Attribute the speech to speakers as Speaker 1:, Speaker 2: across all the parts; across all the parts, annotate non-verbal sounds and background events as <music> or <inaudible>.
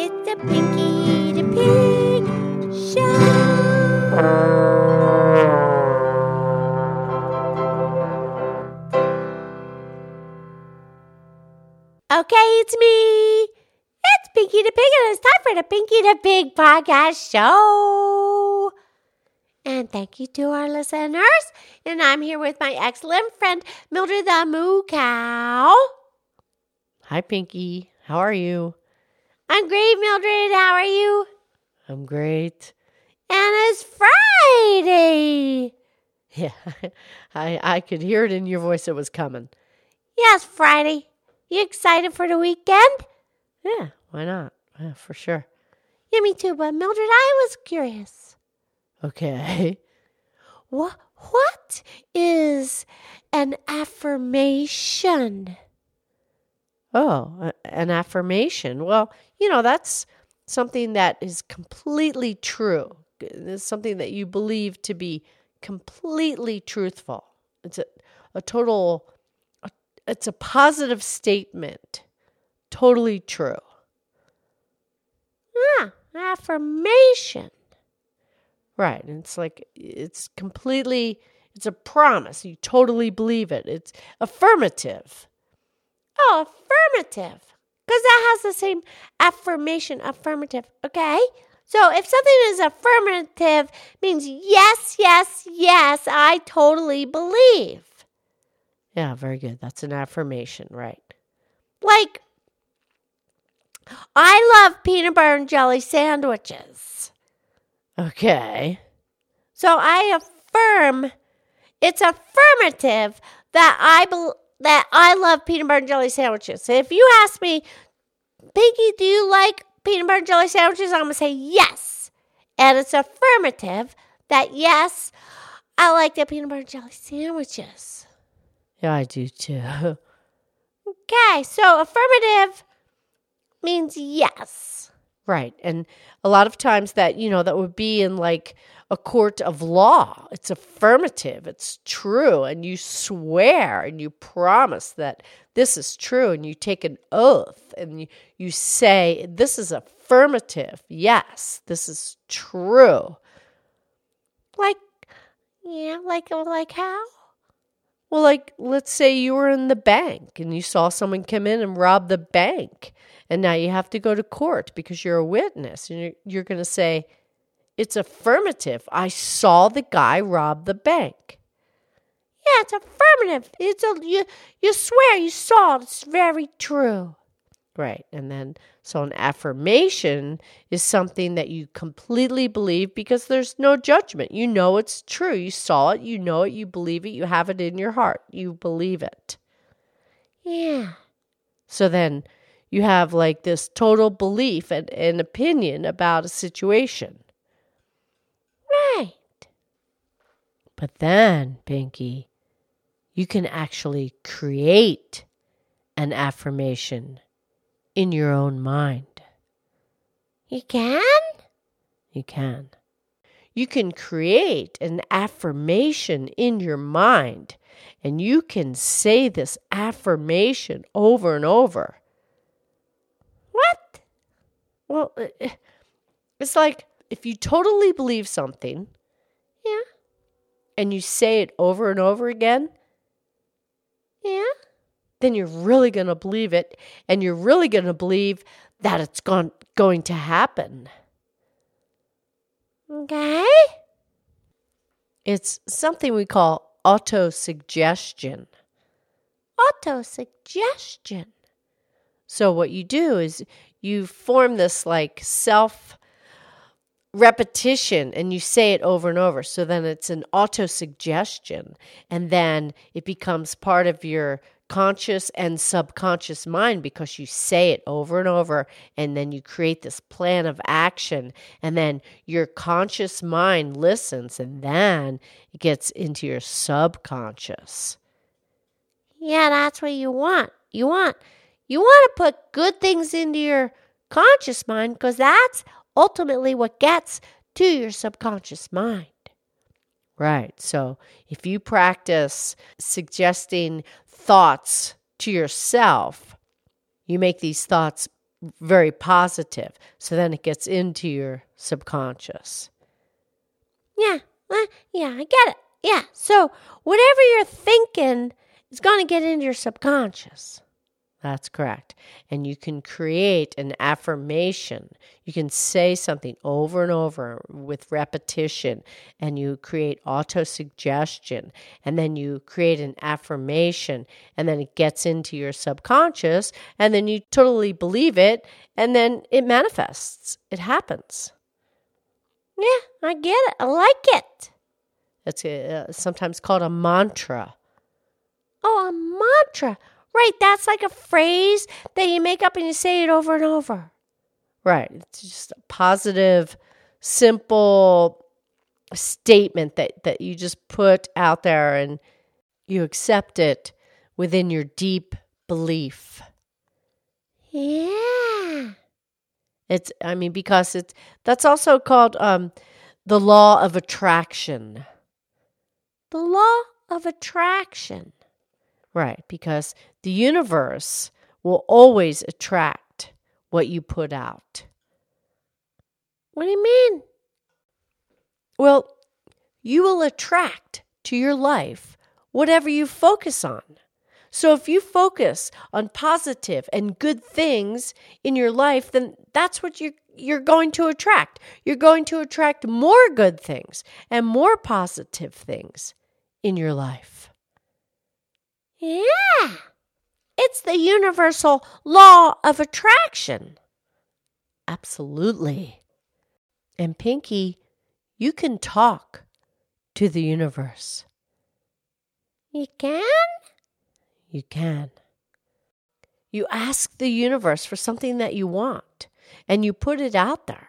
Speaker 1: It's a Pinky the Pig show. Okay, it's me. It's Pinky the Pig, and it's time for the Pinky the Pig podcast show. And thank you to our listeners. And I'm here with my excellent friend, Mildred the Moo Cow.
Speaker 2: Hi, Pinky. How are you?
Speaker 1: I'm great, Mildred. How are you?
Speaker 2: I'm great.
Speaker 1: And it's Friday. <laughs>
Speaker 2: Yeah, I I could hear it in your voice. It was coming.
Speaker 1: Yes, Friday. You excited for the weekend?
Speaker 2: Yeah, why not? Yeah, for sure.
Speaker 1: Yeah, me too. But Mildred, I was curious.
Speaker 2: Okay.
Speaker 1: What what is an affirmation?
Speaker 2: Oh, an affirmation. Well, you know that's something that is completely true. It's something that you believe to be completely truthful. It's a a total. It's a positive statement. Totally true.
Speaker 1: Ah, affirmation.
Speaker 2: Right. And it's like, it's completely, it's a promise. You totally believe it. It's affirmative.
Speaker 1: Oh, affirmative. Because that has the same affirmation, affirmative. Okay? So if something is affirmative, means yes, yes, yes, I totally believe.
Speaker 2: Yeah, very good. That's an affirmation, right?
Speaker 1: Like, I love peanut butter and jelly sandwiches.
Speaker 2: Okay.
Speaker 1: So I affirm it's affirmative that I bel that I love peanut butter and jelly sandwiches. So if you ask me, Pinky, do you like peanut butter and jelly sandwiches? I'm gonna say yes. And it's affirmative that yes, I like the peanut butter and jelly sandwiches.
Speaker 2: Yeah, I do too. <laughs>
Speaker 1: Okay, so affirmative means yes.
Speaker 2: right. And a lot of times that, you know, that would be in like a court of law. It's affirmative, it's true. And you swear and you promise that this is true. And you take an oath and you, you say, this is affirmative. Yes, this is true.
Speaker 1: Like yeah, like uh, like how?
Speaker 2: Well, like, let's say you were in the bank and you saw someone come in and rob the bank, and now you have to go to court because you're a witness, and you're, you're going to say, It's affirmative. I saw the guy rob the bank.
Speaker 1: Yeah, it's affirmative. It's a you you swear you saw it. It's very true.
Speaker 2: Right. And then, so an affirmation is something that you completely believe because there's no judgment. You know it's true. You saw it, you know it, you believe it, you have it in your heart. You believe it.
Speaker 1: Yeah.
Speaker 2: So then you have like this total belief and, and opinion about a situation.
Speaker 1: Right.
Speaker 2: But then, Pinky, you can actually create an affirmation in your own mind.
Speaker 1: You can?
Speaker 2: You can. You can create an affirmation in your mind, and you can say this affirmation over and over.
Speaker 1: What?
Speaker 2: Well, eh, it's like if you totally believe something
Speaker 1: Yeah.
Speaker 2: and you say it over and over again,
Speaker 1: Yeah.
Speaker 2: then you're really going to believe it and you're really going to believe that it's gone, going to happen.
Speaker 1: Okay.
Speaker 2: It's something we call autosuggestion.
Speaker 1: Auto suggestion.
Speaker 2: So, what you do is you form this like self repetition and you say it over and over. So then it's an autosuggestion. And then it becomes part of your conscious and subconscious mind because you say it over and over. And then you create this plan of action. And then your conscious mind listens. And then it gets into your subconscious.
Speaker 1: Yeah, that's what you want. You want you want to put good things into your conscious mind because that's ultimately what gets to your subconscious mind.
Speaker 2: Right. So if you practice suggesting thoughts to yourself, you make these thoughts very positive. So then it gets into your subconscious.
Speaker 1: Yeah, uh, yeah, I get it. Yeah, so whatever you're thinking is going to get into your subconscious.
Speaker 2: That's correct. And you can create an affirmation. You can say something over and over with repetition, and you create autosuggestion. And then you create an affirmation, and then it gets into your subconscious, and then you totally believe it, and then it manifests. It happens.
Speaker 1: Yeah, I get it. I like it.
Speaker 2: It's a, uh, sometimes called a mantra.
Speaker 1: Oh, a mantra. Right, that's like a phrase that you make up and you say it over and over.
Speaker 2: Right. It's just a positive, simple statement that, that you just put out there and you accept it within your deep belief.
Speaker 1: Yeah.
Speaker 2: It's I mean because it's that's also called um the law of attraction.
Speaker 1: The law of attraction.
Speaker 2: Right, because the universe will always attract what you put out.
Speaker 1: What do you mean?
Speaker 2: Well, you will attract to your life whatever you focus on. So if you focus on positive and good things in your life, then that's what you're you're going to attract. You're going to attract more good things and more positive things in your life.
Speaker 1: Yeah. It's the universal law of attraction.
Speaker 2: Absolutely. And Pinky, you can talk to the universe.
Speaker 1: You can?
Speaker 2: You can. You ask the universe for something that you want, and you put it out there,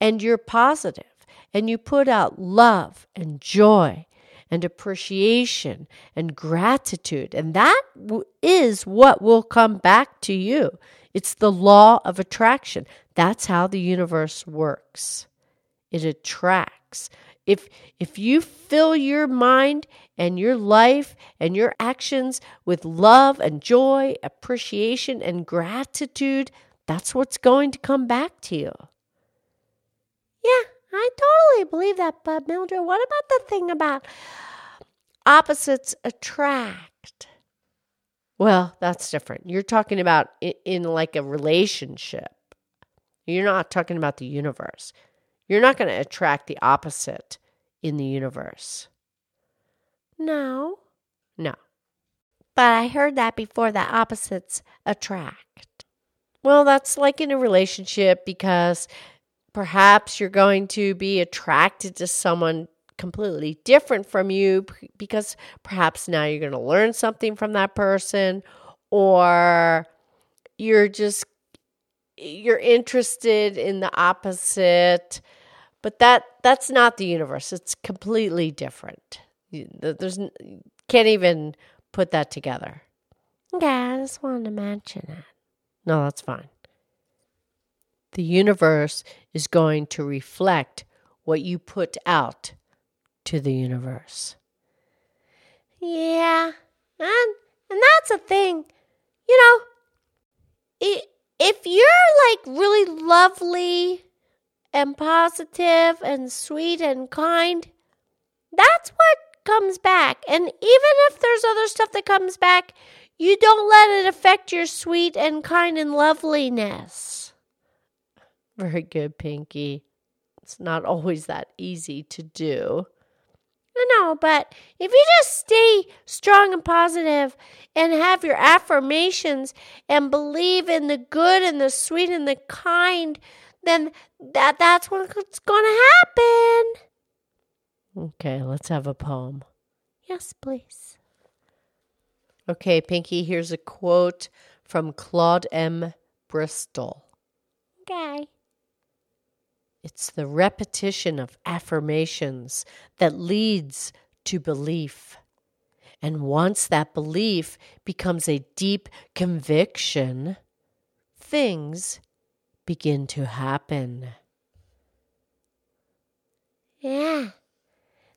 Speaker 2: and you're positive, and you put out love and joy and appreciation and gratitude. And that is what will come back to you. It's the law of attraction. That's how the universe works. It attracts. If if you fill your mind and your life and your actions with love and joy, appreciation and gratitude, that's what's going to come back to you.
Speaker 1: Yeah, Believe that, but Mildred, what about the thing about opposites attract?
Speaker 2: Well, that's different. You're talking about in, in like a relationship. You're not talking about the universe. You're not going to attract the opposite in the universe.
Speaker 1: No.
Speaker 2: No.
Speaker 1: But I heard that before that opposites attract.
Speaker 2: Well, that's like in a relationship because perhaps you're going to be attracted to someone completely different from you because perhaps now you're going to learn something from that person or you're just you're interested in the opposite. But that that's not the universe. It's completely different. There's can't even put that together.
Speaker 1: Yeah i just wanted to mention that
Speaker 2: no that's fine the universe is going to reflect what you put out to the universe.
Speaker 1: Yeah, and, and that's a thing. You know, if you're like really lovely and positive and sweet and kind, that's what comes back. And even if there's other stuff that comes back, you don't let it affect your sweet and kind and loveliness.
Speaker 2: Very good, Pinky. It's not always that easy to do.
Speaker 1: I know, but if you just stay strong and positive and have your affirmations and believe in the good and the sweet and the kind, then that that's what's going to happen.
Speaker 2: Okay, let's have a poem.
Speaker 1: Yes, please.
Speaker 2: Okay, Pinky, here's a quote from Claude M. Bristol.
Speaker 1: Okay.
Speaker 2: It's the repetition of affirmations that leads to belief. And once that belief becomes a deep conviction, things begin to happen.
Speaker 1: Yeah.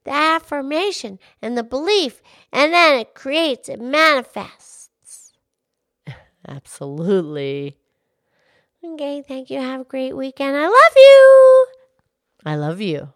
Speaker 1: The affirmation and the belief, and then it creates, it manifests. <laughs>
Speaker 2: Absolutely.
Speaker 1: Okay, thank you. Have a great weekend. I love you.
Speaker 2: I love you.